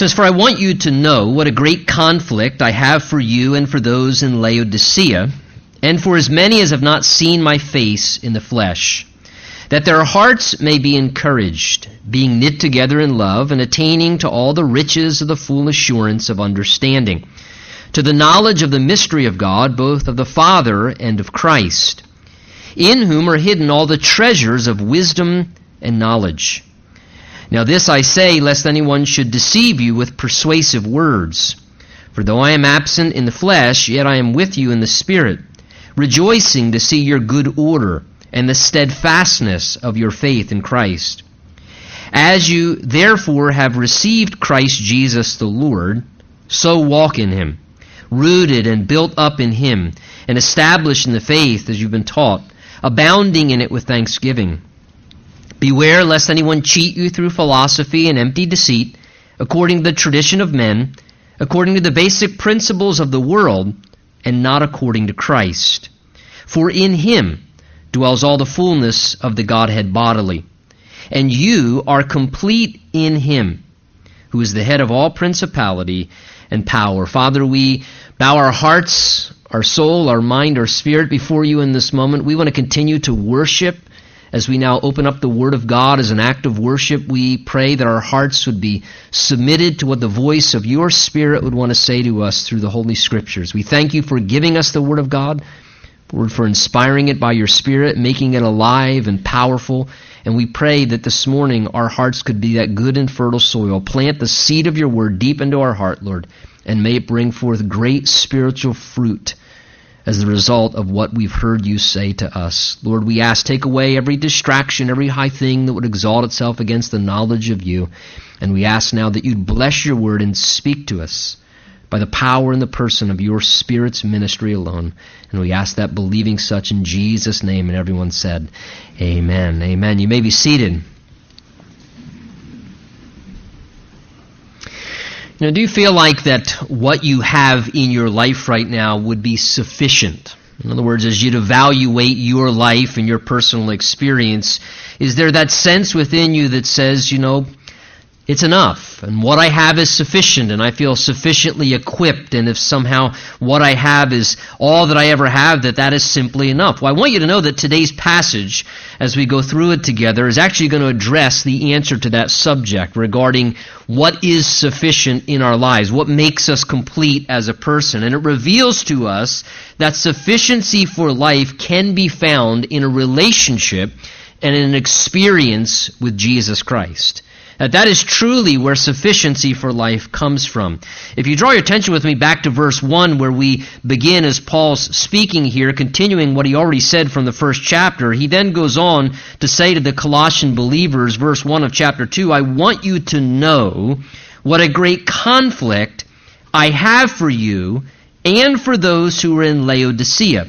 says, For I want you to know what a great conflict I have for you and for those in Laodicea, and for as many as have not seen my face in the flesh, that their hearts may be encouraged, being knit together in love, and attaining to all the riches of the full assurance of understanding, to the knowledge of the mystery of God, both of the Father and of Christ, in whom are hidden all the treasures of wisdom and knowledge. Now this I say, lest anyone should deceive you with persuasive words. For though I am absent in the flesh, yet I am with you in the Spirit, rejoicing to see your good order and the steadfastness of your faith in Christ. As you therefore have received Christ Jesus the Lord, so walk in him, rooted and built up in him, and established in the faith as you've been taught, abounding in it with thanksgiving. Beware lest anyone cheat you through philosophy and empty deceit, according to the tradition of men, according to the basic principles of the world, and not according to Christ. For in him dwells all the fullness of the Godhead bodily. And you are complete in him, who is the head of all principality and power. Father, we bow our hearts, our soul, our mind, our spirit before you in this moment. We want to continue to worship as we now open up the Word of God as an act of worship, we pray that our hearts would be submitted to what the voice of your Spirit would want to say to us through the Holy Scriptures. We thank you for giving us the Word of God, Lord, for inspiring it by your Spirit, making it alive and powerful. And we pray that this morning our hearts could be that good and fertile soil. Plant the seed of your Word deep into our heart, Lord, and may it bring forth great spiritual fruit as the result of what we've heard you say to us. Lord, we ask, take away every distraction, every high thing that would exalt itself against the knowledge of you. And we ask now that you'd bless your word and speak to us by the power and the person of your Spirit's ministry alone. And we ask that believing such in Jesus' name. And everyone said, Amen. Amen. You may be seated. Now, do you feel like that what you have in your life right now would be sufficient? In other words, as you'd evaluate your life and your personal experience, is there that sense within you that says, you know, it's enough, and what I have is sufficient, and I feel sufficiently equipped, and if somehow what I have is all that I ever have, that that is simply enough. Well, I want you to know that today's passage, as we go through it together, is actually going to address the answer to that subject regarding what is sufficient in our lives, what makes us complete as a person. And it reveals to us that sufficiency for life can be found in a relationship and in an experience with Jesus Christ. That that is truly where sufficiency for life comes from. If you draw your attention with me back to verse 1 where we begin as Paul's speaking here, continuing what he already said from the first chapter, he then goes on to say to the Colossian believers, verse 1 of chapter 2, I want you to know what a great conflict I have for you and for those who are in Laodicea,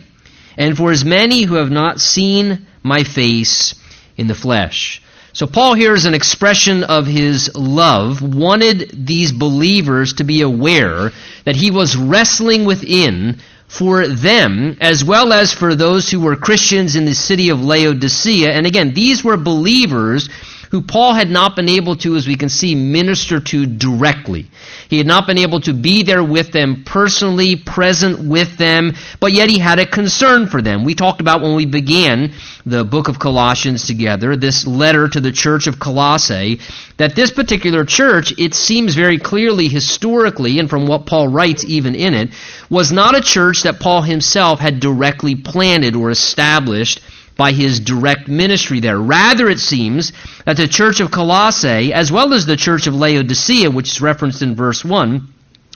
and for as many who have not seen my face in the flesh. So Paul here is an expression of his love, wanted these believers to be aware that he was wrestling within for them as well as for those who were Christians in the city of Laodicea. And again, these were believers who Paul had not been able to, as we can see, minister to directly. He had not been able to be there with them personally, present with them, but yet he had a concern for them. We talked about when we began the book of Colossians together, this letter to the church of Colossae, that this particular church, it seems very clearly historically, and from what Paul writes even in it, was not a church that Paul himself had directly planted or established by his direct ministry there. Rather, it seems that the church of Colossae, as well as the church of Laodicea, which is referenced in verse 1,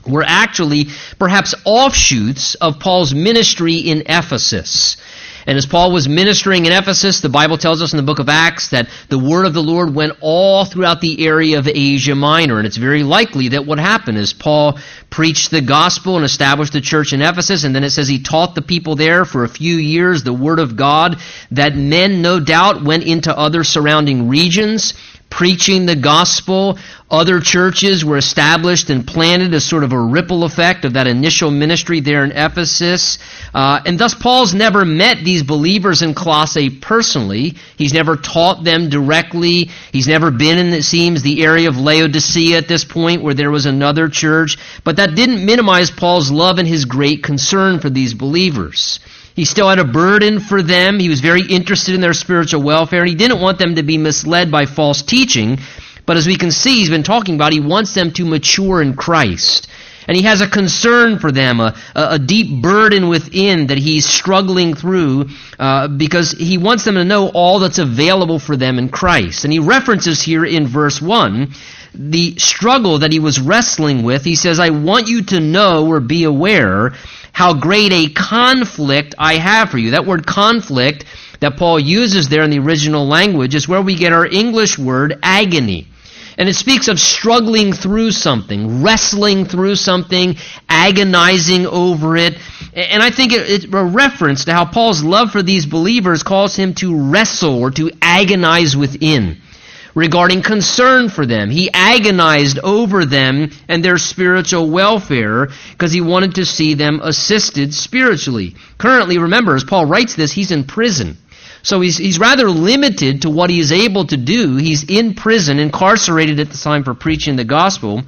were actually perhaps offshoots of Paul's ministry in Ephesus. And as Paul was ministering in Ephesus, the Bible tells us in the book of Acts that the word of the Lord went all throughout the area of Asia Minor. And it's very likely that what happened is Paul preached the gospel and established the church in Ephesus. And then it says he taught the people there for a few years the word of God, that men no doubt went into other surrounding regions preaching the gospel. Other churches were established and planted as sort of a ripple effect of that initial ministry there in Ephesus. Uh, and thus Paul's never met these believers in Colossae personally. He's never taught them directly. He's never been in, it seems, the area of Laodicea at this point where there was another church. But that didn't minimize Paul's love and his great concern for these believers. He still had a burden for them. He was very interested in their spiritual welfare, and he didn't want them to be misled by false teaching. But as we can see, he's been talking about, he wants them to mature in Christ. And he has a concern for them, a, a deep burden within that he's struggling through uh, because he wants them to know all that's available for them in Christ. And he references here in verse 1 the struggle that he was wrestling with. He says, I want you to know or be aware how great a conflict I have for you. That word conflict that Paul uses there in the original language is where we get our English word agony. And it speaks of struggling through something, wrestling through something, agonizing over it. And I think it's a reference to how Paul's love for these believers calls him to wrestle or to agonize within regarding concern for them. He agonized over them and their spiritual welfare because he wanted to see them assisted spiritually. Currently, remember, as Paul writes this, he's in prison. So he's, he's rather limited to what he is able to do. He's in prison, incarcerated at the time for preaching the gospel.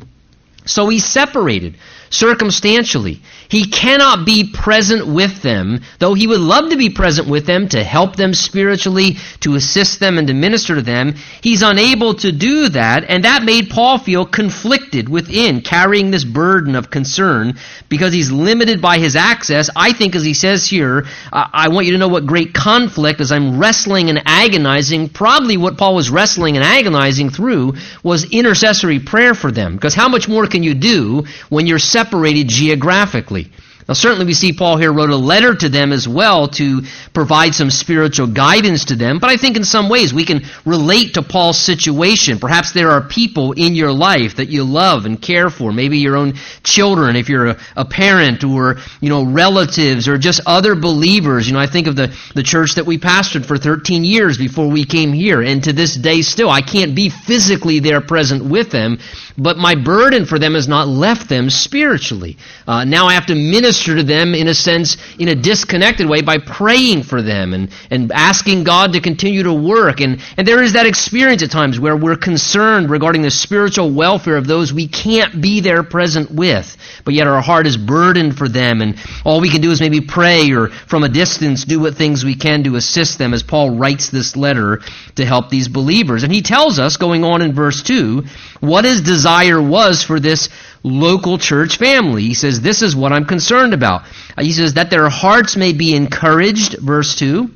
So he's separated circumstantially. He cannot be present with them, though he would love to be present with them to help them spiritually, to assist them, and to minister to them. He's unable to do that, and that made Paul feel conflicted within, carrying this burden of concern because he's limited by his access. I think, as he says here, I want you to know what great conflict as I'm wrestling and agonizing. Probably what Paul was wrestling and agonizing through was intercessory prayer for them. Because how much more can you do when you're separated geographically? Now, certainly we see Paul here wrote a letter to them as well to provide some spiritual guidance to them, but I think in some ways we can relate to Paul's situation. Perhaps there are people in your life that you love and care for, maybe your own children if you're a, a parent or, you know, relatives or just other believers. You know, I think of the, the church that we pastored for 13 years before we came here, and to this day still, I can't be physically there present with them, but my burden for them has not left them spiritually. Uh, now I have to minister to them in a sense, in a disconnected way by praying for them and, and asking God to continue to work. And, and there is that experience at times where we're concerned regarding the spiritual welfare of those we can't be there present with, but yet our heart is burdened for them and all we can do is maybe pray or from a distance do what things we can to assist them as Paul writes this letter to help these believers. And he tells us, going on in verse 2, what his desire was for this local church family. He says, This is what I'm concerned about. Uh, he says, That their hearts may be encouraged, verse 2,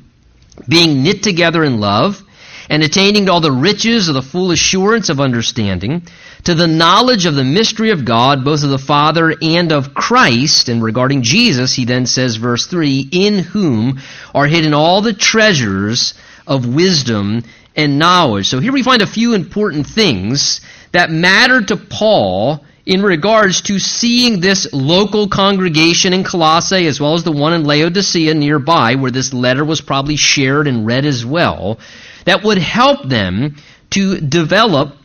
being knit together in love, and attaining to all the riches of the full assurance of understanding, to the knowledge of the mystery of God, both of the Father and of Christ. And regarding Jesus, he then says, verse 3, In whom are hidden all the treasures of wisdom and knowledge. So here we find a few important things that matter to Paul in regards to seeing this local congregation in Colossae as well as the one in Laodicea nearby, where this letter was probably shared and read as well, that would help them to develop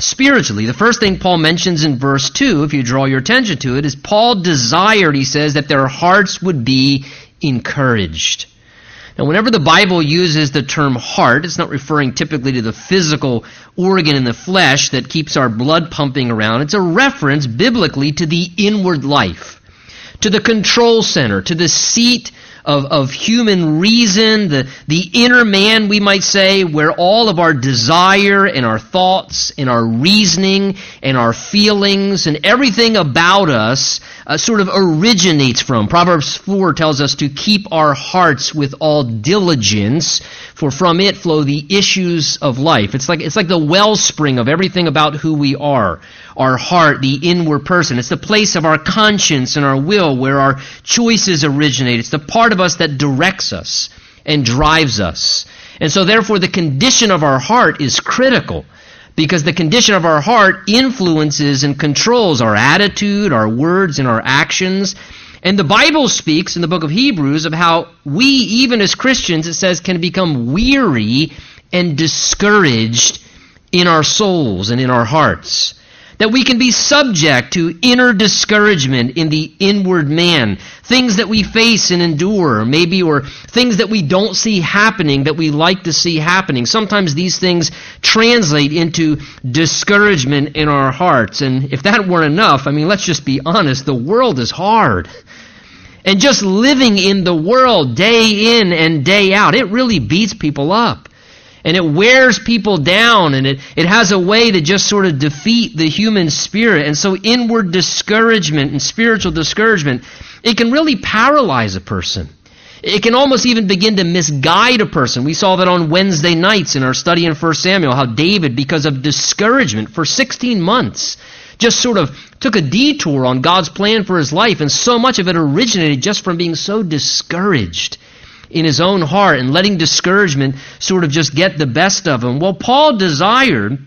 spiritually. The first thing Paul mentions in verse 2, if you draw your attention to it, is Paul desired, he says, that their hearts would be encouraged. Now, whenever the Bible uses the term heart, it's not referring typically to the physical organ in the flesh that keeps our blood pumping around. It's a reference biblically to the inward life, to the control center, to the seat of, of human reason, the, the inner man, we might say, where all of our desire and our thoughts and our reasoning and our feelings and everything about us uh, sort of originates from. Proverbs 4 tells us to keep our hearts with all diligence, for from it flow the issues of life. It's like, it's like the wellspring of everything about who we are. Our heart, the inward person. It's the place of our conscience and our will where our choices originate. It's the part of us that directs us and drives us. And so therefore the condition of our heart is critical because the condition of our heart influences and controls our attitude, our words, and our actions. And the Bible speaks in the book of Hebrews of how we, even as Christians, it says, can become weary and discouraged in our souls and in our hearts. That we can be subject to inner discouragement in the inward man. Things that we face and endure, maybe, or things that we don't see happening that we like to see happening. Sometimes these things translate into discouragement in our hearts. And if that weren't enough, I mean, let's just be honest, the world is hard. And just living in the world day in and day out, it really beats people up and it wears people down and it, it has a way to just sort of defeat the human spirit. And so inward discouragement and spiritual discouragement it can really paralyze a person. It can almost even begin to misguide a person. We saw that on wednesday nights in our study in 1 samuel how david because of discouragement for 16 months just sort of took a detour on god's plan for his life. And so much of it originated just from being so discouraged in his own heart and letting discouragement sort of just get the best of him. Well, Paul desired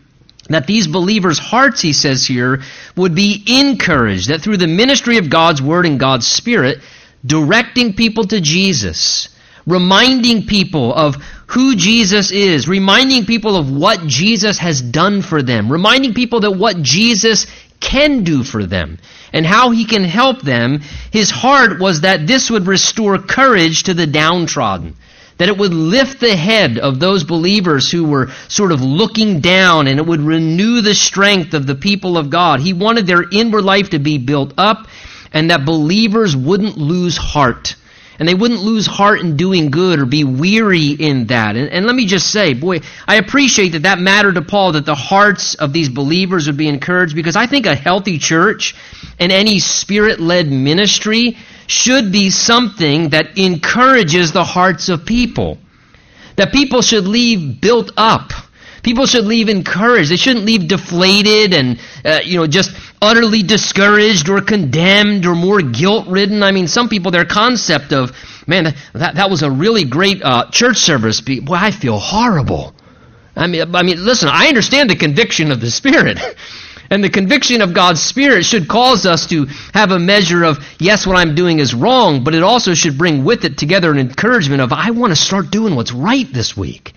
that these believers' hearts, he says here, would be encouraged, that through the ministry of God's Word and God's Spirit, directing people to Jesus, reminding people of who Jesus is, reminding people of what Jesus has done for them, reminding people that what Jesus can do for them and how he can help them, his heart was that this would restore courage to the downtrodden. That it would lift the head of those believers who were sort of looking down and it would renew the strength of the people of God. He wanted their inward life to be built up and that believers wouldn't lose heart and they wouldn't lose heart in doing good or be weary in that. And, and, let me just say, boy, I appreciate that that mattered to Paul, that the hearts of these believers would be encouraged, because I think a healthy church and any spirit led ministry should be something that encourages the hearts of people. That people should leave built up. People should leave encouraged. They shouldn't leave deflated and, uh, you know, just utterly discouraged or condemned or more guilt ridden. I mean, some people, their concept of, man, that, that was a really great uh, church service. Boy, I feel horrible. I mean, I mean, listen, I understand the conviction of the Spirit. And the conviction of God's Spirit should cause us to have a measure of, yes, what I'm doing is wrong, but it also should bring with it together an encouragement of, I want to start doing what's right this week.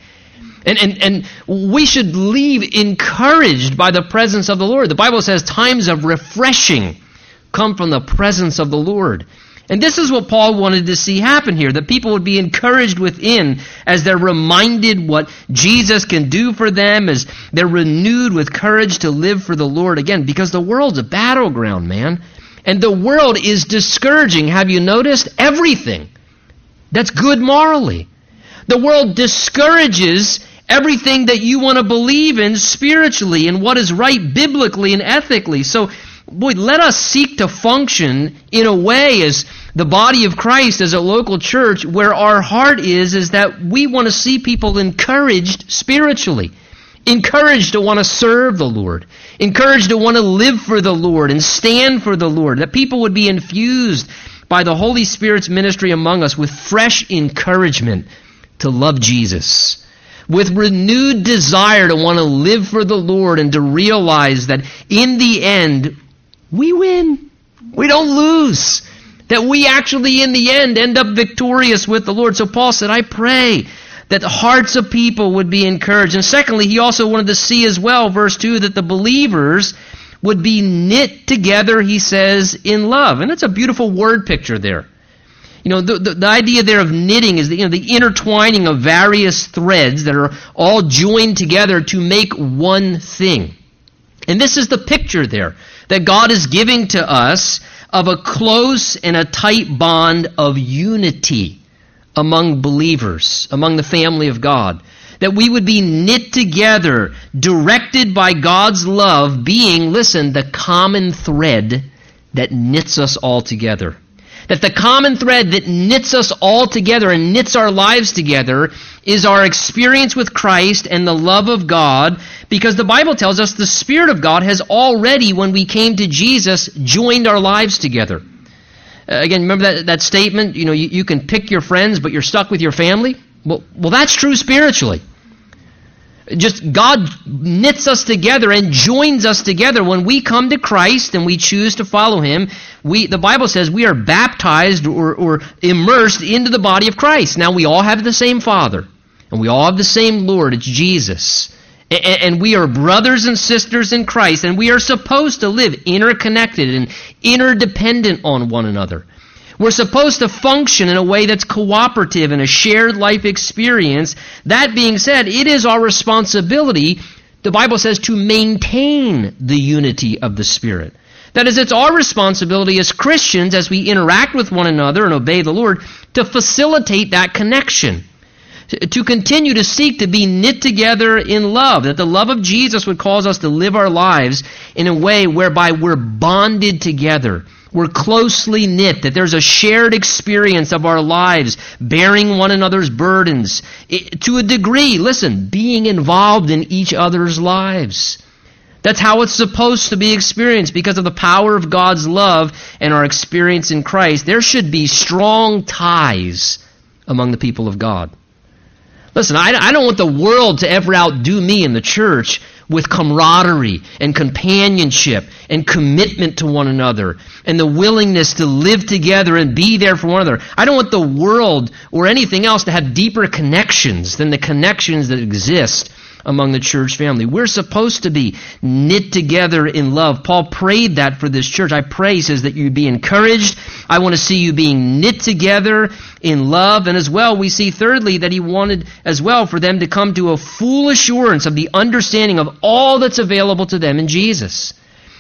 And, and, and we should leave encouraged by the presence of the Lord. The Bible says times of refreshing come from the presence of the Lord. And this is what Paul wanted to see happen here that people would be encouraged within as they're reminded what Jesus can do for them, as they're renewed with courage to live for the Lord again, because the world's a battleground, man. And the world is discouraging. Have you noticed? Everything that's good morally. The world discourages everything that you want to believe in spiritually and what is right biblically and ethically. So, boy, let us seek to function in a way as the body of Christ, as a local church, where our heart is, is that we want to see people encouraged spiritually. Encouraged to want to serve the Lord. Encouraged to want to live for the Lord and stand for the Lord. That people would be infused by the Holy Spirit's ministry among us with fresh encouragement to love Jesus with renewed desire to want to live for the Lord and to realize that in the end, we win. We don't lose. That we actually, in the end, end up victorious with the Lord. So Paul said, I pray that the hearts of people would be encouraged. And secondly, he also wanted to see as well, verse 2, that the believers would be knit together, he says, in love. And that's a beautiful word picture there. You know, the, the, the, idea there of knitting is the, you know, the intertwining of various threads that are all joined together to make one thing. And this is the picture there that God is giving to us of a close and a tight bond of unity among believers, among the family of God. That we would be knit together, directed by God's love being, listen, the common thread that knits us all together. That the common thread that knits us all together and knits our lives together is our experience with Christ and the love of God, because the Bible tells us the Spirit of God has already, when we came to Jesus, joined our lives together. Uh, again, remember that, that statement? You know, you, you can pick your friends, but you're stuck with your family? Well, well, that's true spiritually. Just God knits us together and joins us together when we come to Christ and we choose to follow Him. We, the Bible says we are baptized or, or immersed into the body of Christ. Now we all have the same Father and we all have the same Lord. It's Jesus. And we are brothers and sisters in Christ, and we are supposed to live interconnected and interdependent on one another. We're supposed to function in a way that's cooperative and a shared life experience. That being said, it is our responsibility, the Bible says, to maintain the unity of the Spirit. That is, it's our responsibility as Christians, as we interact with one another and obey the Lord, to facilitate that connection to continue to seek to be knit together in love, that the love of Jesus would cause us to live our lives in a way whereby we're bonded together. We're closely knit, that there's a shared experience of our lives, bearing one another's burdens. It, to a degree, listen, being involved in each other's lives. That's how it's supposed to be experienced because of the power of God's love and our experience in Christ. There should be strong ties among the people of God. Listen, I, I don't want the world to ever outdo me in the church with camaraderie and companionship and commitment to one another and the willingness to live together and be there for one another. I don't want the world or anything else to have deeper connections than the connections that exist among the church family. We're supposed to be knit together in love. Paul prayed that for this church. I pray, says, that you be encouraged. I want to see you being knit together in love. And as well, we see thirdly that he wanted as well for them to come to a full assurance of the understanding of all that's available to them in Jesus.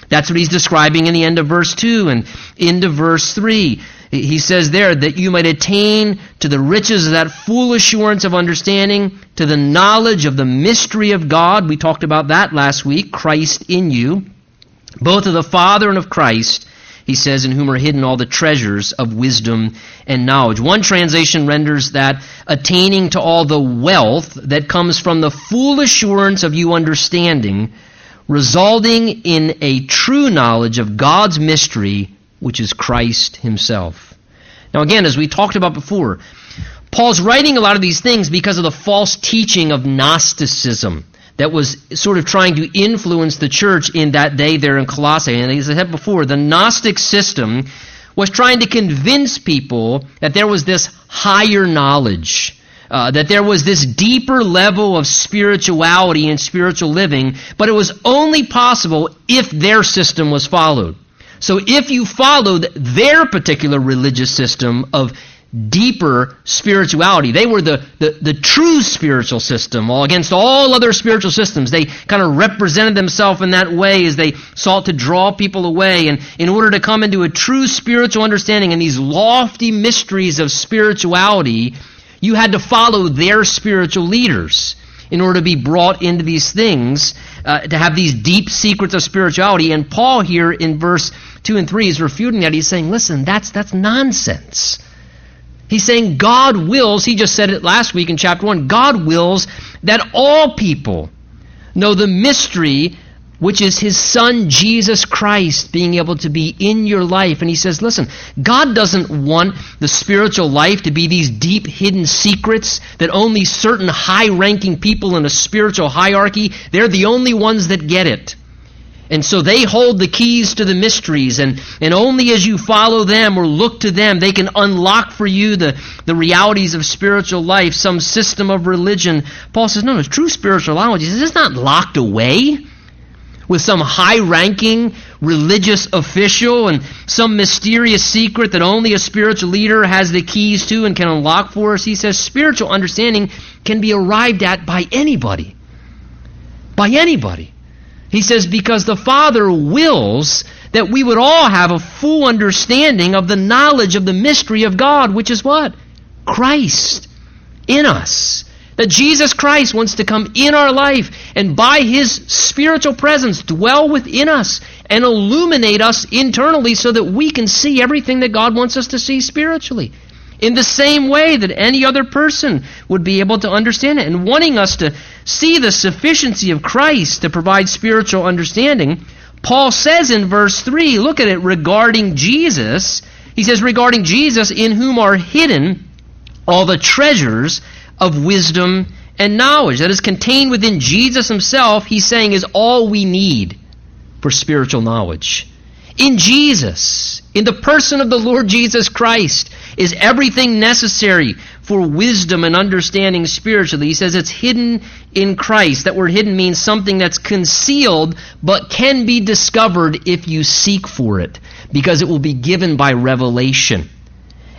That's what he's describing in the end of verse 2 and into verse 3. He says there that you might attain to the riches of that full assurance of understanding, to the knowledge of the mystery of God. We talked about that last week, Christ in you. Both of the Father and of Christ, he says, in whom are hidden all the treasures of wisdom and knowledge. One translation renders that attaining to all the wealth that comes from the full assurance of you understanding, resulting in a true knowledge of God's mystery which is Christ himself. Now, again, as we talked about before, Paul's writing a lot of these things because of the false teaching of Gnosticism that was sort of trying to influence the church in that day there in Colossae. And as I said before, the Gnostic system was trying to convince people that there was this higher knowledge. Uh, that there was this deeper level of spirituality and spiritual living, but it was only possible if their system was followed. So if you followed their particular religious system of deeper spirituality, they were the, the, the true spiritual system all against all other spiritual systems. They kind of represented themselves in that way as they sought to draw people away. And in order to come into a true spiritual understanding and these lofty mysteries of spirituality, you had to follow their spiritual leaders in order to be brought into these things, uh, to have these deep secrets of spirituality. And Paul here in verse 2 and 3 is refuting that. He's saying, listen, that's, that's nonsense. He's saying God wills, he just said it last week in chapter 1, God wills that all people know the mystery which is his son Jesus Christ being able to be in your life. And he says, listen, God doesn't want the spiritual life to be these deep hidden secrets that only certain high ranking people in a spiritual hierarchy, they're the only ones that get it. And so they hold the keys to the mysteries, and, and only as you follow them or look to them, they can unlock for you the, the realities of spiritual life, some system of religion. Paul says, no, no, true spiritual knowledge is not locked away with some high ranking religious official and some mysterious secret that only a spiritual leader has the keys to and can unlock for us. He says spiritual understanding can be arrived at by anybody. By anybody. He says because the Father wills that we would all have a full understanding of the knowledge of the mystery of God, which is what? Christ in us. That Jesus Christ wants to come in our life and by His spiritual presence dwell within us and illuminate us internally so that we can see everything that God wants us to see spiritually. In the same way that any other person would be able to understand it. And wanting us to see the sufficiency of Christ to provide spiritual understanding, Paul says in verse 3, look at it regarding Jesus. He says, regarding Jesus, in whom are hidden all the treasures of wisdom and knowledge that is contained within Jesus himself, he's saying is all we need for spiritual knowledge. In Jesus, in the person of the Lord Jesus Christ, is everything necessary for wisdom and understanding spiritually. He says it's hidden in Christ. That word hidden means something that's concealed but can be discovered if you seek for it because it will be given by revelation.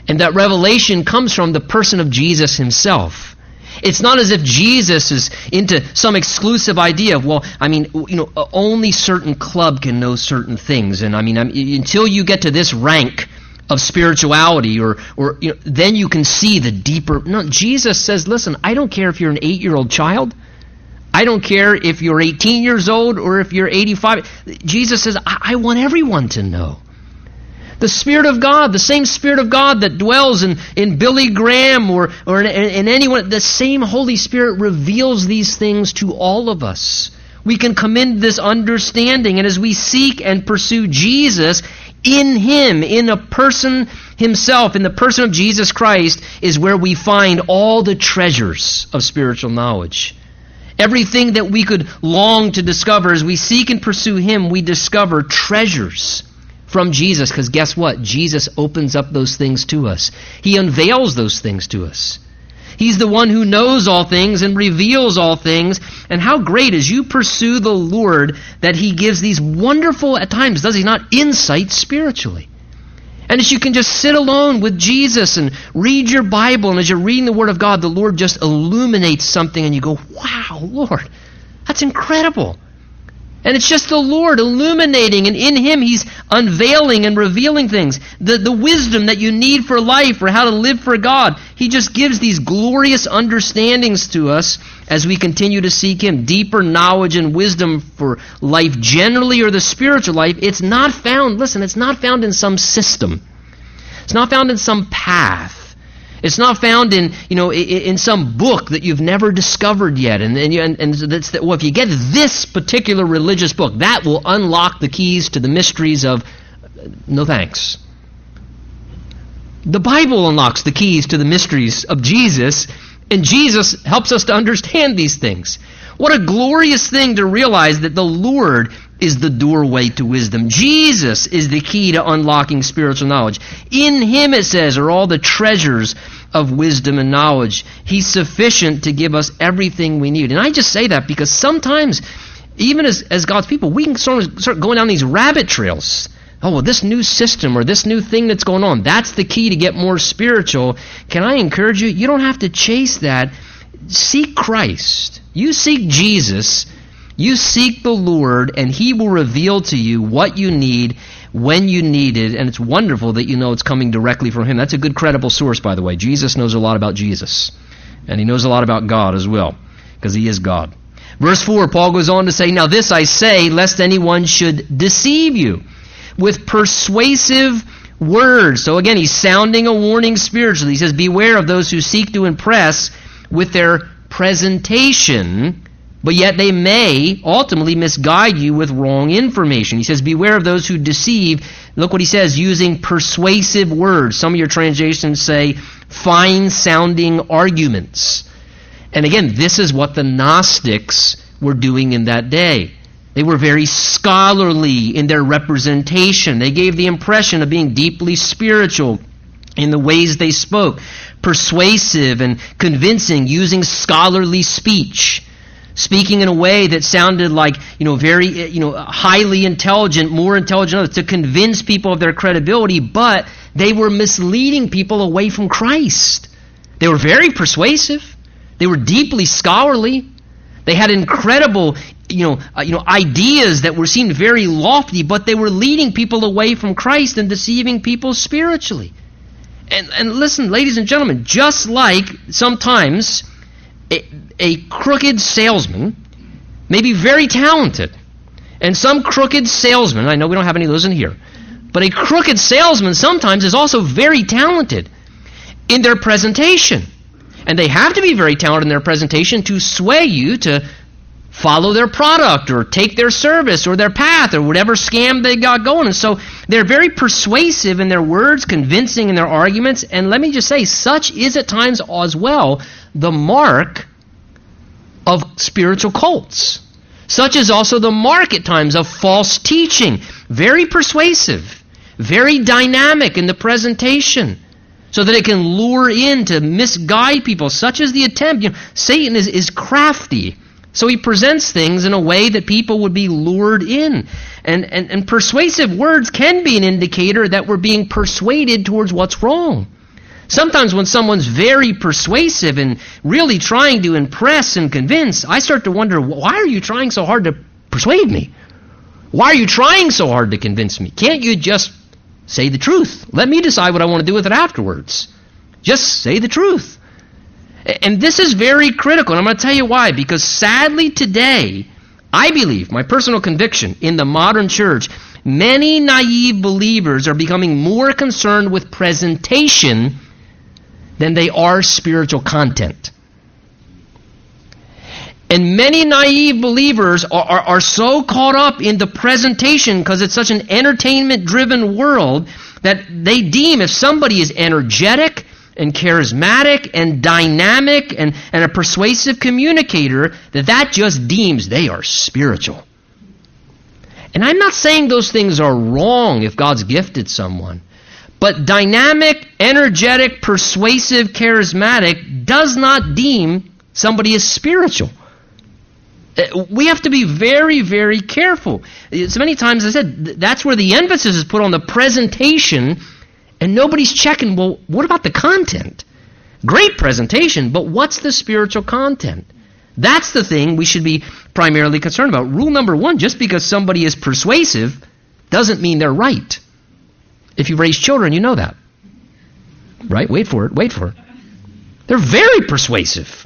And that revelation comes from the person of Jesus himself. It's not as if Jesus is into some exclusive idea of, well, I mean, you know, uh, only certain club can know certain things. And I mean, I'm, until you get to this rank of spirituality or, or you know, then you can see the deeper. No, Jesus says, listen, I don't care if you're an eight year old child. I don't care if you're 18 years old or if you're 85. Jesus says, I, I want everyone to know. The Spirit of God, the same Spirit of God that dwells in, in Billy Graham or, or in, in anyone, the same Holy Spirit reveals these things to all of us. We can come into this understanding, and as we seek and pursue Jesus, in Him, in a person Himself, in the person of Jesus Christ, is where we find all the treasures of spiritual knowledge. Everything that we could long to discover as we seek and pursue Him, we discover treasures from Jesus because guess what? Jesus opens up those things to us. He unveils those things to us. He's the one who knows all things and reveals all things. And how great is you pursue the Lord that He gives these wonderful, at times, does He not, insight spiritually. And as you can just sit alone with Jesus and read your Bible, and as you're reading the Word of God, the Lord just illuminates something, and you go, wow, Lord, that's incredible. And it's just the Lord illuminating, and in Him He's unveiling and revealing things. The, the wisdom that you need for life, or how to live for God. He just gives these glorious understandings to us as we continue to seek Him. Deeper knowledge and wisdom for life generally, or the spiritual life. It's not found, listen, it's not found in some system, it's not found in some path. It's not found in, you know, in some book that you've never discovered yet. And, and, and, and that's the, well, if you get this particular religious book, that will unlock the keys to the mysteries of uh, no thanks. The Bible unlocks the keys to the mysteries of Jesus, and Jesus helps us to understand these things. What a glorious thing to realize that the Lord is the doorway to wisdom. Jesus is the key to unlocking spiritual knowledge. In Him, it says, are all the treasures of wisdom and knowledge. He's sufficient to give us everything we need. And I just say that because sometimes, even as, as God's people, we can sort of start going down these rabbit trails. Oh, well, this new system or this new thing that's going on, that's the key to get more spiritual. Can I encourage you? You don't have to chase that. Seek Christ. You seek Jesus you seek the Lord, and He will reveal to you what you need when you need it, and it's wonderful that you know it's coming directly from Him. That's a good, credible source, by the way. Jesus knows a lot about Jesus, and He knows a lot about God as well, because He is God. Verse 4, Paul goes on to say, Now this I say, lest anyone should deceive you with persuasive words. So again, he's sounding a warning spiritually. He says, Beware of those who seek to impress with their presentation but yet they may ultimately misguide you with wrong information. He says, Beware of those who deceive. Look what he says, using persuasive words. Some of your translations say fine sounding arguments. And again, this is what the Gnostics were doing in that day. They were very scholarly in their representation. They gave the impression of being deeply spiritual in the ways they spoke, persuasive and convincing, using scholarly speech speaking in a way that sounded like, you know, very, you know, highly intelligent, more intelligent to convince people of their credibility, but they were misleading people away from Christ. They were very persuasive. They were deeply scholarly. They had incredible, you know, uh, you know, ideas that were seemed very lofty, but they were leading people away from Christ and deceiving people spiritually. And, and listen, ladies and gentlemen, just like sometimes a, a crooked salesman may be very talented. And some crooked salesman, I know we don't have any of those in here, but a crooked salesman sometimes is also very talented in their presentation. And they have to be very talented in their presentation to sway you to follow their product or take their service or their path or whatever scam they got going. And so they're very persuasive in their words, convincing in their arguments. And let me just say, such is at times as well the mark of spiritual cults. such is also the mark at times of false teaching. Very persuasive, very dynamic in the presentation, so that it can lure in to misguide people, such as the attempt. You know, Satan is, is crafty. So he presents things in a way that people would be lured in. And, and, and persuasive words can be an indicator that we're being persuaded towards what's wrong. Sometimes when someone's very persuasive and really trying to impress and convince, I start to wonder, why are you trying so hard to persuade me? Why are you trying so hard to convince me? Can't you just say the truth? Let me decide what I want to do with it afterwards. Just say the truth. And this is very critical, and I'm going to tell you why. Because sadly today, I believe, my personal conviction, in the modern church, many naive believers are becoming more concerned with presentation than they are spiritual content. And many naive believers are, are, are so caught up in the presentation because it's such an entertainment driven world that they deem if somebody is energetic and charismatic and dynamic and, and a persuasive communicator, that that just deems they are spiritual. And I'm not saying those things are wrong if God's gifted someone. But dynamic, energetic, persuasive, charismatic does not deem somebody as spiritual. Uh, we have to be very, very careful. So many times I said that's where the emphasis is put on the presentation, and nobody's checking, well, what about the content? Great presentation, but what's the spiritual content? That's the thing we should be primarily concerned about. Rule number one just because somebody is persuasive doesn't mean they're right. If you raise children, you know that. Right? Wait for it. Wait for it. They're very persuasive.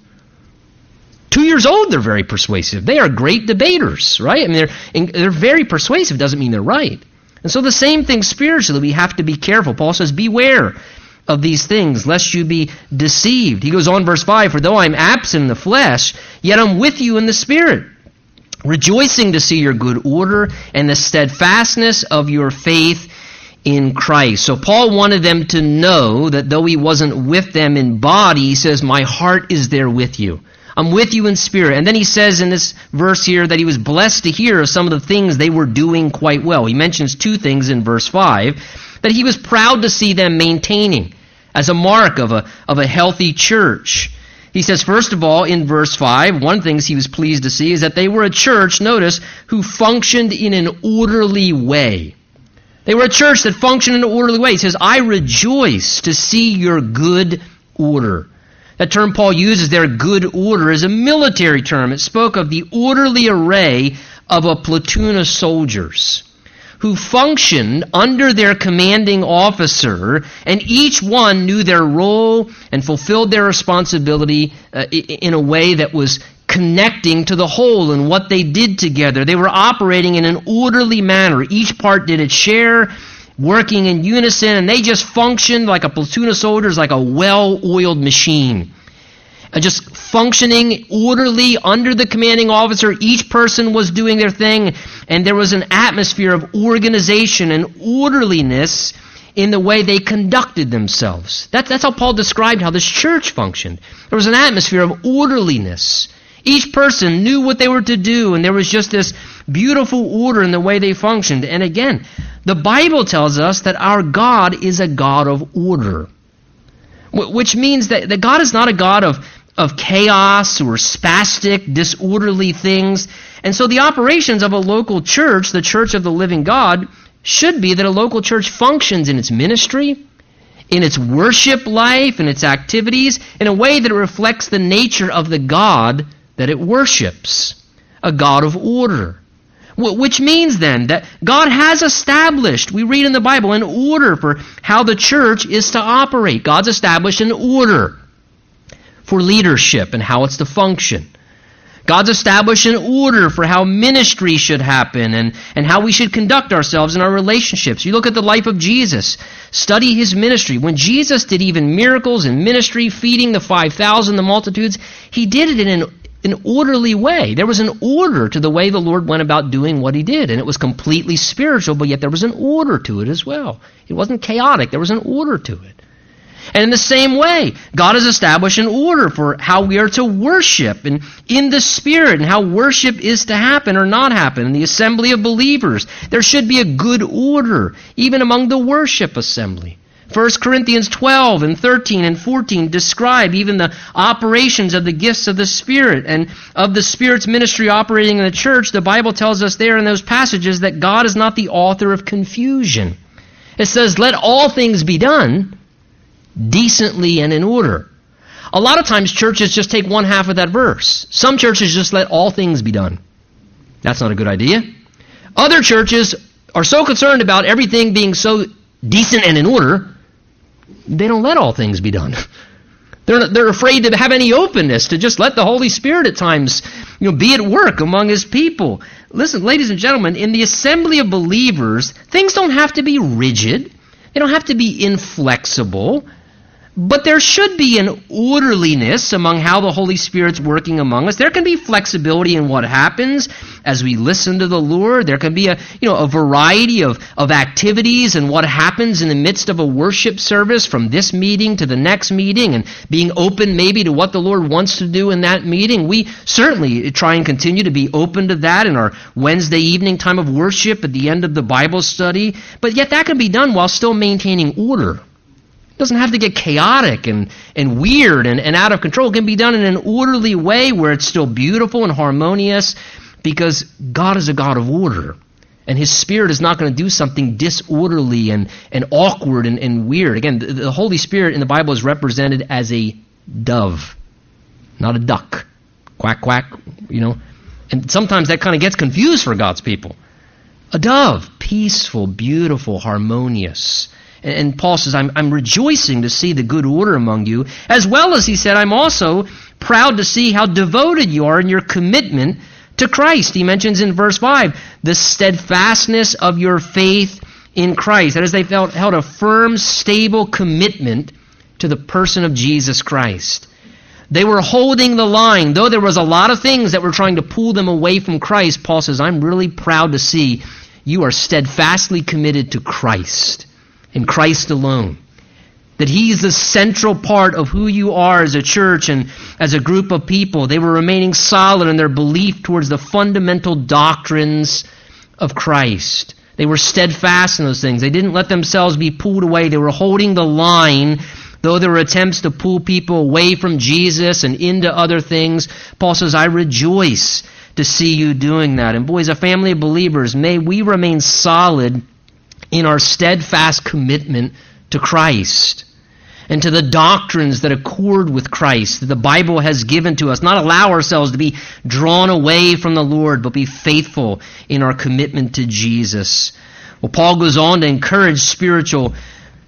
Two years old, they're very persuasive. They are great debaters, right? I mean, they're, they're very persuasive, doesn't mean they're right. And so the same thing spiritually, we have to be careful. Paul says, Beware of these things, lest you be deceived. He goes on, verse 5 For though I'm absent in the flesh, yet I'm with you in the spirit, rejoicing to see your good order and the steadfastness of your faith in Christ. So Paul wanted them to know that though he wasn't with them in body, he says, My heart is there with you. I'm with you in spirit. And then he says in this verse here that he was blessed to hear of some of the things they were doing quite well. He mentions two things in verse 5 that he was proud to see them maintaining as a mark of a, of a healthy church. He says, first of all, in verse 5, one thing he was pleased to see is that they were a church, notice, who functioned in an orderly way. They were a church that functioned in an orderly way. He says, I rejoice to see your good order. That term Paul uses there, good order, is a military term. It spoke of the orderly array of a platoon of soldiers who functioned under their commanding officer, and each one knew their role and fulfilled their responsibility uh, in a way that was connecting to the whole and what they did together. They were operating in an orderly manner. Each part did its share, working in unison, and they just functioned like a platoon of soldiers, like a well oiled machine. Uh, just functioning orderly under the commanding officer. Each person was doing their thing, and there was an atmosphere of organization and orderliness in the way they conducted themselves. That, that's how Paul described how this church functioned. There was an atmosphere of orderliness each person knew what they were to do, and there was just this beautiful order in the way they functioned. And again, the Bible tells us that our God is a God of order, which means that, that God is not a God of, of chaos or spastic, disorderly things. And so the operations of a local church, the church of the living God, should be that a local church functions in its ministry, in its worship life, in its activities, in a way that reflects the nature of the God that it worships a God of order. Which means then that God has established, we read in the Bible, an order for how the church is to operate. God's established an order for leadership and how it's to function. God's established an order for how ministry should happen and, and how we should conduct ourselves in our relationships. You look at the life of Jesus, study his ministry. When Jesus did even miracles in ministry, feeding the 5,000, the multitudes, he did it in an an orderly way. There was an order to the way the Lord went about doing what he did, and it was completely spiritual, but yet there was an order to it as well. It wasn't chaotic, there was an order to it. And in the same way, God has established an order for how we are to worship and in the Spirit and how worship is to happen or not happen in the assembly of believers. There should be a good order, even among the worship assembly. 1 Corinthians 12 and 13 and 14 describe even the operations of the gifts of the Spirit and of the Spirit's ministry operating in the church. The Bible tells us there in those passages that God is not the author of confusion. It says, let all things be done decently and in order. A lot of times churches just take one half of that verse. Some churches just let all things be done. That's not a good idea. Other churches are so concerned about everything being so decent and in order, they don't let all things be done. They're, they're afraid to have any openness, to just let the Holy Spirit at times you know, be at work among His people. Listen, ladies and gentlemen, in the assembly of believers, things don't have to be rigid. They don't have to be inflexible. But there should be an orderliness among how the Holy Spirit's working among us. There can be flexibility in what happens as we listen to the Lord. There can be a, you know, a variety of, of activities and what happens in the midst of a worship service from this meeting to the next meeting and being open maybe to what the Lord wants to do in that meeting. We certainly try and continue to be open to that in our Wednesday evening time of worship at the end of the Bible study. But yet that can be done while still maintaining order doesn't have to get chaotic and, and weird and, and out of control. It can be done in an orderly way where it's still beautiful and harmonious because God is a God of order. And His Spirit is not going to do something disorderly and, and awkward and, and weird. Again, the, the Holy Spirit in the Bible is represented as a dove, not a duck. Quack, quack, you know. And sometimes that kind of gets confused for God's people. A dove, peaceful, beautiful, harmonious. And Paul says, I'm, I'm rejoicing to see the good order among you, as well as he said, I'm also proud to see how devoted you are in your commitment to Christ. He mentions in verse 5 the steadfastness of your faith in Christ. That is, they felt, held a firm, stable commitment to the person of Jesus Christ. They were holding the line. Though there was a lot of things that were trying to pull them away from Christ, Paul says, I'm really proud to see you are steadfastly committed to Christ in Christ alone. That He's the central part of who you are as a church and as a group of people. They were remaining solid in their belief towards the fundamental doctrines of Christ. They were steadfast in those things. They didn't let themselves be pulled away. They were holding the line, though there were attempts to pull people away from Jesus and into other things. Paul says, I rejoice to see you doing that. And boys, a family of believers, may we remain solid in our steadfast commitment to Christ and to the doctrines that accord with Christ that the Bible has given to us. Not allow ourselves to be drawn away from the Lord, but be faithful in our commitment to Jesus. Well, Paul goes on to encourage spiritual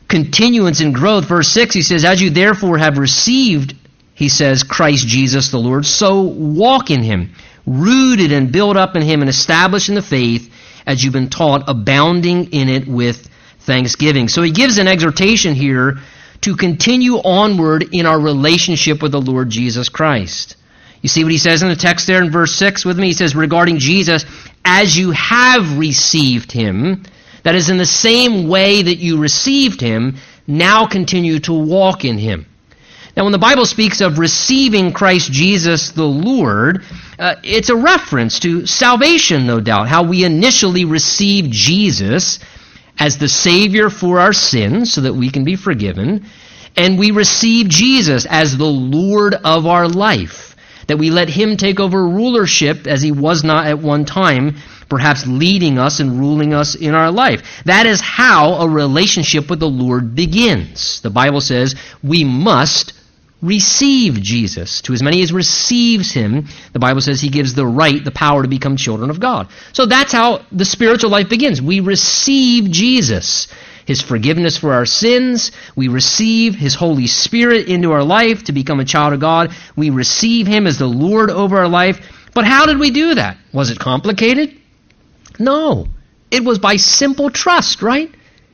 continuance and growth. Verse 6, he says, As you therefore have received, he says, Christ Jesus the Lord, so walk in him, rooted and built up in him and established in the faith as you've been taught, abounding in it with thanksgiving. So he gives an exhortation here to continue onward in our relationship with the Lord Jesus Christ. You see what he says in the text there in verse 6 with me? He says, regarding Jesus, as you have received him, that is, in the same way that you received him, now continue to walk in him. Now, when the Bible speaks of receiving Christ Jesus the Lord, uh, it's a reference to salvation, no doubt, how we initially receive Jesus as the Savior for our sins so that we can be forgiven, and we receive Jesus as the Lord of our life, that we let Him take over rulership as He was not at one time, perhaps leading us and ruling us in our life. That is how a relationship with the Lord begins. The Bible says we must receive Jesus. To as many as receives him, the Bible says he gives the right, the power to become children of God. So that's how the spiritual life begins. We receive Jesus. His forgiveness for our sins. We receive His Holy Spirit into our life to become a child of God. We receive Him as the Lord over our life. But how did we do that? Was it complicated? No. It was by simple trust, right?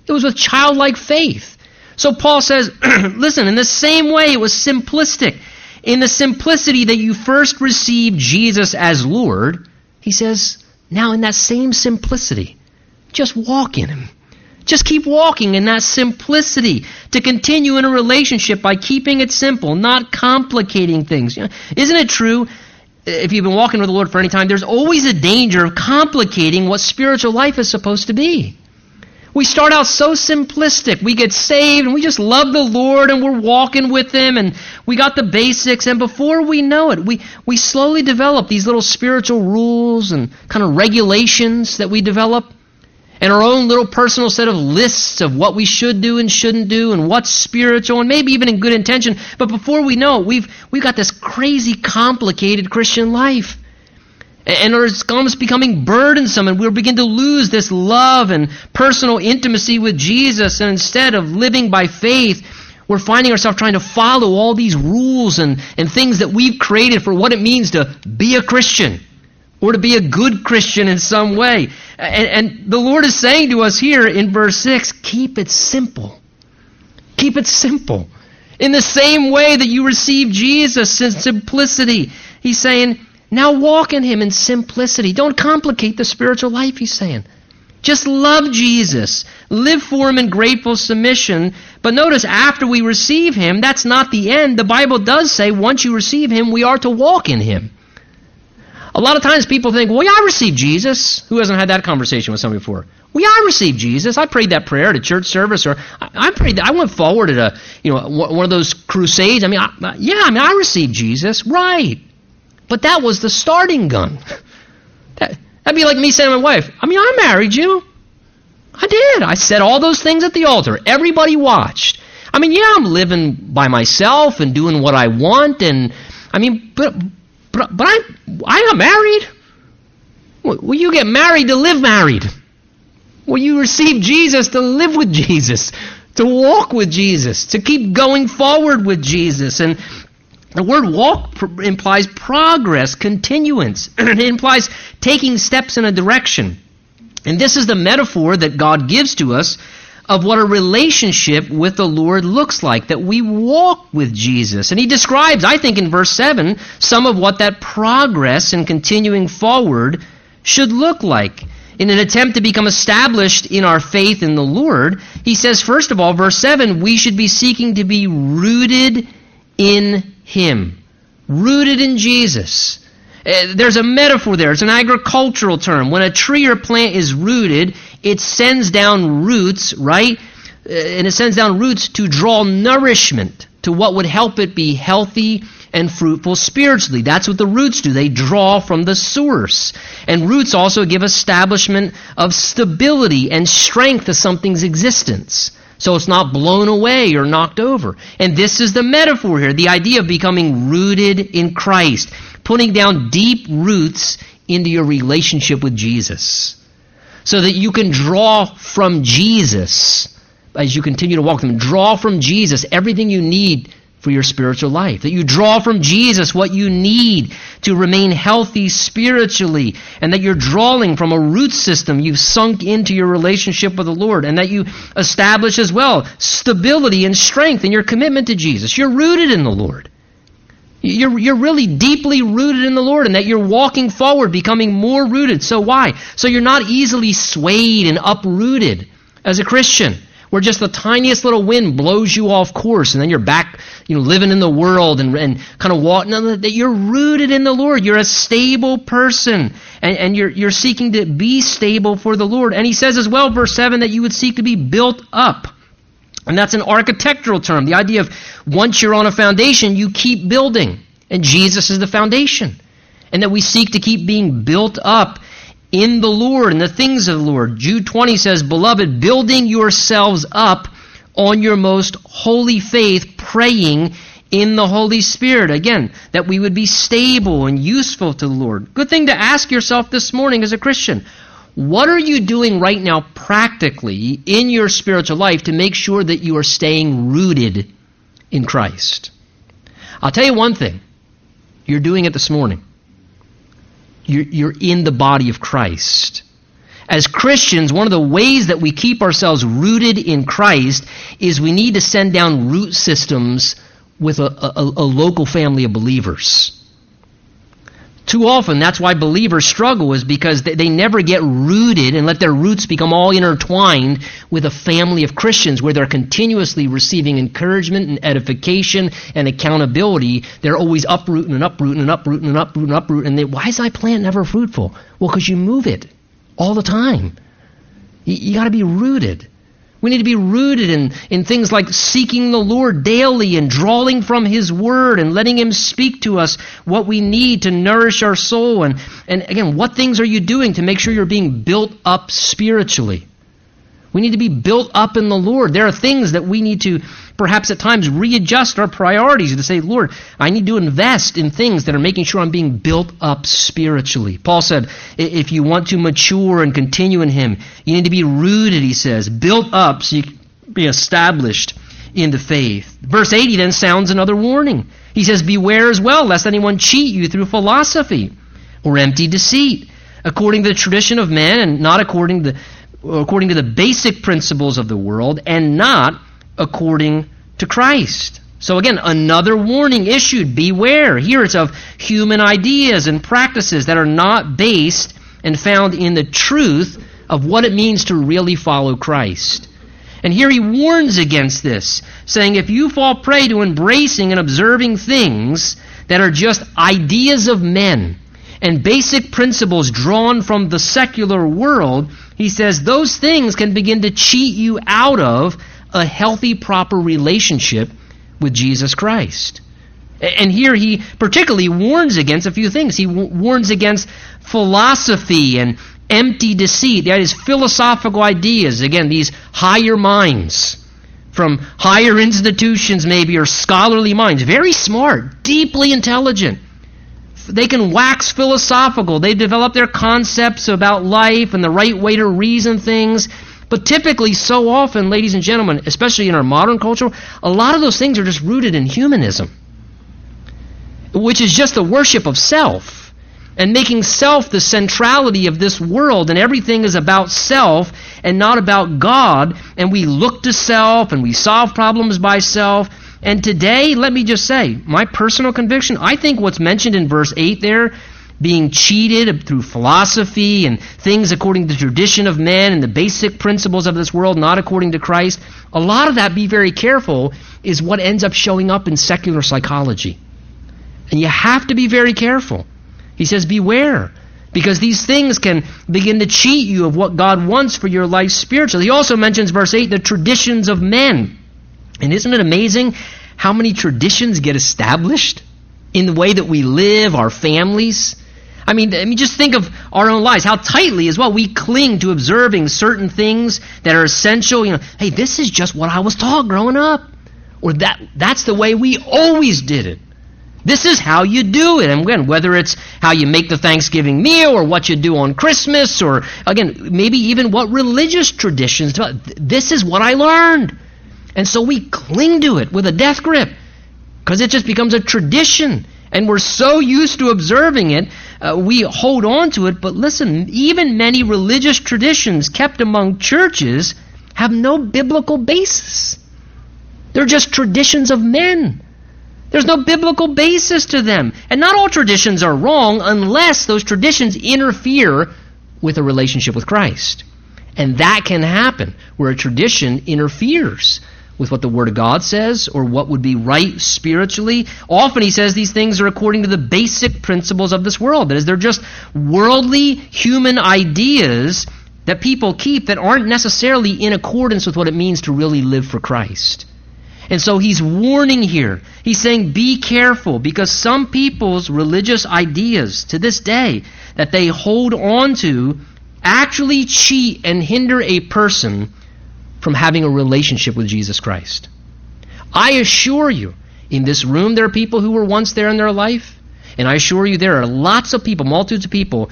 It was with childlike faith. So Paul says, listen, in the same way, it was simplistic. In the simplicity that you first received Jesus as Lord, he says, now in that same simplicity, just walk in Him. Just keep walking in that simplicity. To continue in a relationship by keeping it simple, not complicating things. Isn't it true? If you've been walking with the Lord for any time, there's always a danger of complicating what spiritual life is supposed to be. We start out so simplistic. We get saved and we just love the Lord and we're walking with Him and we got the basics. And before we know it, we, we slowly develop these little spiritual rules and kind of regulations that we develop and our own little personal set of lists of what we should do and shouldn't do and what's spiritual and maybe even in good intention. But before we know it, we've, we've got this crazy complicated Christian life. And it's almost becoming burdensome, and we'll begin to lose this love and personal intimacy with Jesus. And instead of living by faith, we're finding ourselves trying to follow all these rules and, and things that we've created for what it means to be a Christian or to be a good Christian in some way. And, and, the Lord is saying to us here in verse 6 keep it simple. Keep it simple. In the same way that you receive Jesus in simplicity, He's saying, now walk in Him in simplicity. Don't complicate the spiritual life, He's saying. Just love Jesus. Live for Him in grateful submission. But notice, after we receive Him, that's not the end. The Bible does say once you receive Him, we are to walk in Him. A lot of times people think, well, yeah, I received Jesus. Who hasn't had that conversation with somebody before? Well, yeah, I received Jesus. I prayed that prayer at a church service, or I, I prayed. That. I went forward at a, you know, one of those crusades. I mean, I, yeah, I mean, I received Jesus, right? But that was the starting gun. That, that'd be like me saying to my wife, I mean, I married you. I did. I said all those things at the altar. Everybody watched. I mean, yeah, I'm living by myself and doing what I want, and I mean, but but, but I I got married. Well, you get married to live married. Well, you receive Jesus to live with Jesus, to walk with Jesus, to keep going forward with Jesus, and the word walk implies progress, continuance. it implies taking steps in a direction. And this is the metaphor that God gives to us of what a relationship with the Lord looks like, that we walk with Jesus. And he describes, I think, in verse 7, some of what that progress and continuing forward should look like. In an attempt to become established in our faith in the Lord, he says, first of all, verse 7, we should be seeking to be rooted in him. Rooted in Jesus. Uh, there's a metaphor there. It's an agricultural term. When a tree or plant is rooted, it sends down roots, right? Uh, and it sends down roots to draw nourishment to what would help it be healthy and fruitful spiritually. That's what the roots do. They draw from the source. And roots also give establishment of stability and strength to something's existence so it's not blown away or knocked over. And this is the metaphor here the idea of becoming rooted in Christ, putting down deep roots into your relationship with Jesus, so that you can draw from Jesus as you continue to walk them. Draw from Jesus everything you need for your spiritual life. That you draw from Jesus what you need to remain healthy spiritually. And that you're drawing from a root system you've sunk into your relationship with the Lord. And that you establish as well stability and strength in your commitment to Jesus. You're rooted in the Lord. You're, you're really deeply rooted in the Lord and that you're walking forward, becoming more rooted. So why? So you're not easily swayed and uprooted as a Christian where just the tiniest little wind blows you off course and then you're back, you know, living in the world and, and kind of walking, that you're rooted in the Lord. You're a stable person and, and you're, you're seeking to be stable for the Lord. And he says as well, verse 7, that you would seek to be built up. And that's an architectural term. The idea of once you're on a foundation, you keep building. And Jesus is the foundation. And that we seek to keep being built up in the Lord and the things of the Lord. Jude 20 says, Beloved, building yourselves up on your most holy faith, praying in the Holy Spirit. Again, that we would be stable and useful to the Lord. Good thing to ask yourself this morning as a Christian. What are you doing right now practically in your spiritual life to make sure that you are staying rooted in Christ? I'll tell you one thing. You're doing it this morning you're, in the body of Christ. As Christians, one of the ways that we keep ourselves rooted in Christ is we need to send down root systems with a, a, a local family of believers Too often, that's why believers struggle, is because they, they never get rooted and let their roots become all intertwined with a family of Christians where they're continuously receiving encouragement and edification and accountability. They're always uprooting and uprooting and uprooting and uprooting and uprooting. And they, why is thy plant never fruitful? Well, because you move it all the time. You, you got to be rooted. We need to be rooted in, in things like seeking the Lord daily and drawing from His Word and letting Him speak to us what we need to nourish our soul. And, and again, what things are you doing to make sure you're being built up spiritually? We need to be built up in the Lord. There are things that we need to perhaps at times readjust our priorities to say, Lord, I need to invest in things that are making sure I'm being built up spiritually. Paul said, if you want to mature and continue in Him, you need to be rooted, he says, built up so you can be established in the faith. Verse 80 then sounds another warning. He says, Beware as well, lest anyone cheat you through philosophy or empty deceit, according to the tradition of men and not according to the according to the basic principles of the world and not according to Christ. So again, another warning issued beware. Here it's of human ideas and practices that are not based and found in the truth of what it means to really follow Christ. And here he warns against this, saying if you fall prey to embracing and observing things that are just ideas of men and basic principles drawn from the secular world, he says those things can begin to cheat you out of a healthy, proper relationship with Jesus Christ. And here he particularly warns against a few things. He warns against philosophy and empty deceit. That is, philosophical ideas. Again, these higher minds from higher institutions, maybe, or scholarly minds. Very smart, deeply intelligent they can wax philosophical. They develop their concepts about life and the right way to reason things. But typically, so often, ladies and gentlemen, especially in our modern culture, a lot of those things are just rooted in humanism, which is just the worship of self and making self the centrality of this world, and everything is about self and not about God. And we look to self and we solve problems by self. And today, let me just say, my personal conviction, I think what's mentioned in verse 8 there, being cheated through philosophy and things according to the tradition of men and the basic principles of this world, not according to Christ, a lot of that, be very careful, is what ends up showing up in secular psychology. And you have to be very careful. He says, beware. Because these things can begin to cheat you of what God wants for your life spiritually. He also mentions, verse 8, the traditions of men. And isn't it amazing how many traditions get established in the way that we live, our families? I mean, I mean, just think of our own lives, how tightly as well we cling to observing certain things that are essential. You know, hey, this is just what I was taught growing up. Or that that's the way we always did it. This is how you do it. And again, whether it's how you make the Thanksgiving meal or what you do on Christmas or again, maybe even what religious traditions, this is what I learned. And so we cling to it with a death grip because it just becomes a tradition. And we're so used to observing it, uh, we hold on to it. But listen, even many religious traditions kept among churches have no biblical basis. They're just traditions of men. There's no biblical basis to them. And not all traditions are wrong unless those traditions interfere with a relationship with Christ. And that can happen where a tradition interferes with what the Word of God says or what would be right spiritually. Often he says these things are according to the basic principles of this world. That is, they're just worldly human ideas that people keep that aren't necessarily in accordance with what it means to really live for Christ. And so he's warning here. He's saying, be careful because some people's religious ideas to this day that they hold on to actually cheat and hinder a person from having a relationship with Jesus Christ. I assure you, in this room there are people who were once there in their life, and I assure you there are lots of people, multitudes of people,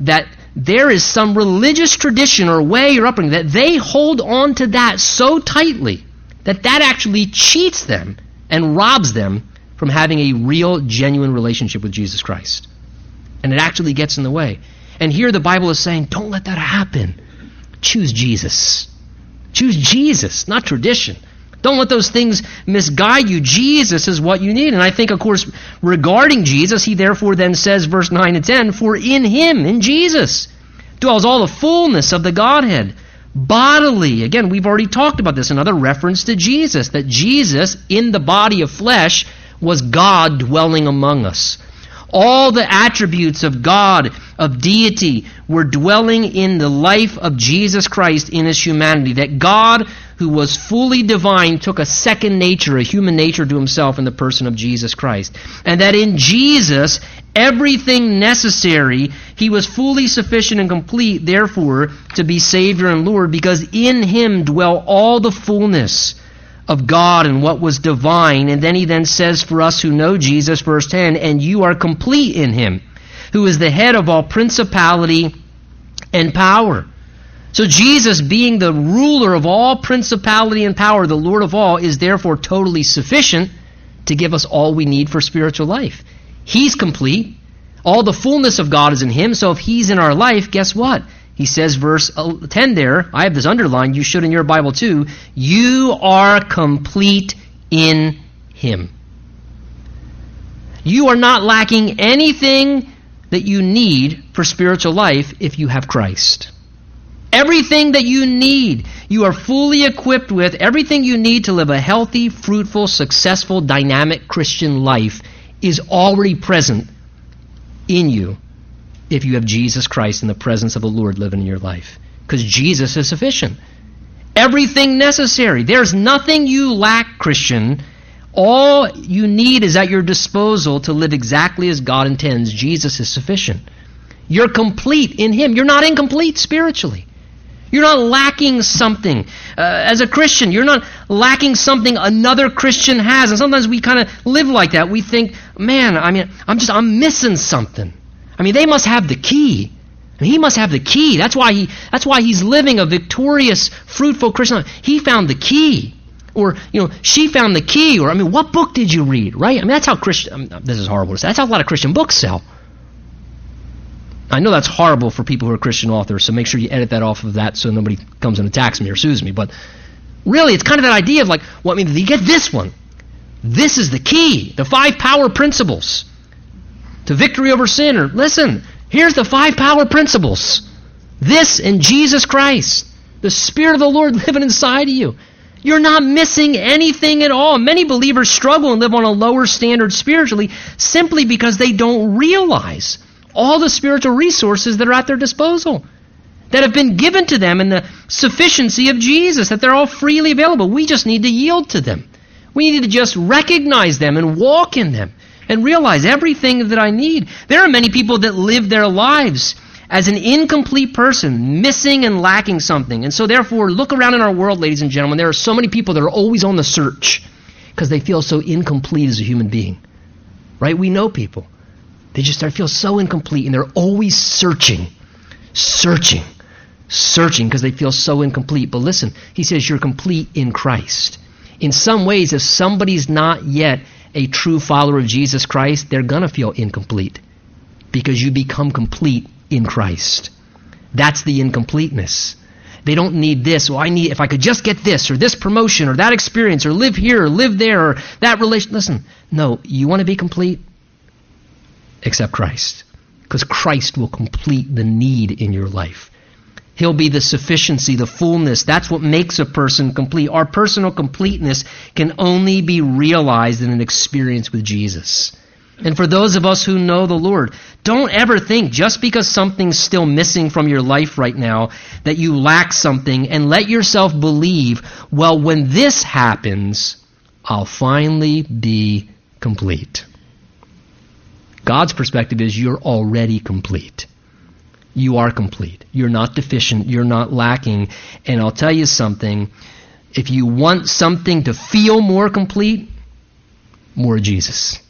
that there is some religious tradition or way or upbringing that they hold on to that so tightly that that actually cheats them and robs them from having a real, genuine relationship with Jesus Christ. And it actually gets in the way. And here the Bible is saying, don't let that happen. Choose Jesus. Choose Jesus, not tradition. Don't let those things misguide you. Jesus is what you need. And I think, of course, regarding Jesus, he therefore then says, verse 9 and 10, For in him, in Jesus, dwells all the fullness of the Godhead bodily. Again, we've already talked about this, another reference to Jesus, that Jesus, in the body of flesh, was God dwelling among us. All the attributes of God, of deity, were dwelling in the life of Jesus Christ in his humanity. That God, who was fully divine, took a second nature, a human nature to himself in the person of Jesus Christ. And that in Jesus, everything necessary, he was fully sufficient and complete, therefore, to be Savior and Lord, because in him dwell all the fullness of God and what was divine. And then he then says for us who know Jesus, verse 10, and you are complete in him, who is the head of all principality and power. So Jesus, being the ruler of all principality and power, the Lord of all, is therefore totally sufficient to give us all we need for spiritual life. He's complete. All the fullness of God is in him. So if he's in our life, guess what? He says, verse 10 there, I have this underlined, you should in your Bible too. You are complete in Him. You are not lacking anything that you need for spiritual life if you have Christ. Everything that you need, you are fully equipped with, everything you need to live a healthy, fruitful, successful, dynamic Christian life is already present in you if you have Jesus Christ in the presence of the Lord living in your life. Because Jesus is sufficient. Everything necessary. There's nothing you lack, Christian. All you need is at your disposal to live exactly as God intends. Jesus is sufficient. You're complete in Him. You're not incomplete spiritually. You're not lacking something. Uh, as a Christian, you're not lacking something another Christian has. And sometimes we kind of live like that. We think, man, I mean, I'm just, I'm missing something. I mean, they must have the key. I mean, he must have the key. That's why he that's why he's living a victorious, fruitful Christian life. He found the key. Or, you know, she found the key. Or, I mean, what book did you read, right? I mean, that's how Christian, I mean, this is horrible to say. That's how a lot of Christian books sell. I know that's horrible for people who are Christian authors, so make sure you edit that off of that so nobody comes and attacks me or sues me. But really, it's kind of that idea of like, well, I mean, you get this one. This is the key. The five power principles to victory over sin. Or listen, here's the five power principles. This and Jesus Christ, the Spirit of the Lord living inside of you. You're not missing anything at all. Many believers struggle and live on a lower standard spiritually simply because they don't realize all the spiritual resources that are at their disposal, that have been given to them in the sufficiency of Jesus, that they're all freely available. We just need to yield to them. We need to just recognize them and walk in them and realize everything that I need. There are many people that live their lives as an incomplete person, missing and lacking something. And so, therefore, look around in our world, ladies and gentlemen. There are so many people that are always on the search because they feel so incomplete as a human being. Right? We know people. They just start feel so incomplete and they're always searching, searching, searching because they feel so incomplete. But listen, he says you're complete in Christ. In some ways, if somebody's not yet a true follower of Jesus Christ, they're going to feel incomplete because you become complete in Christ. That's the incompleteness. They don't need this. Well, I need, if I could just get this or this promotion or that experience or live here or live there or that relation. Listen, no, you want to be complete? Accept Christ. Because Christ will complete the need in your life. He'll be the sufficiency, the fullness. That's what makes a person complete. Our personal completeness can only be realized in an experience with Jesus. And for those of us who know the Lord, don't ever think just because something's still missing from your life right now that you lack something and let yourself believe, well, when this happens, I'll finally be complete. God's perspective is you're already complete you are complete. You're not deficient. You're not lacking. And I'll tell you something if you want something to feel more complete, more Jesus.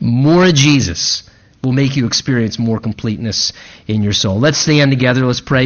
More Jesus will make you experience more completeness in your soul. Let's stand together. Let's pray.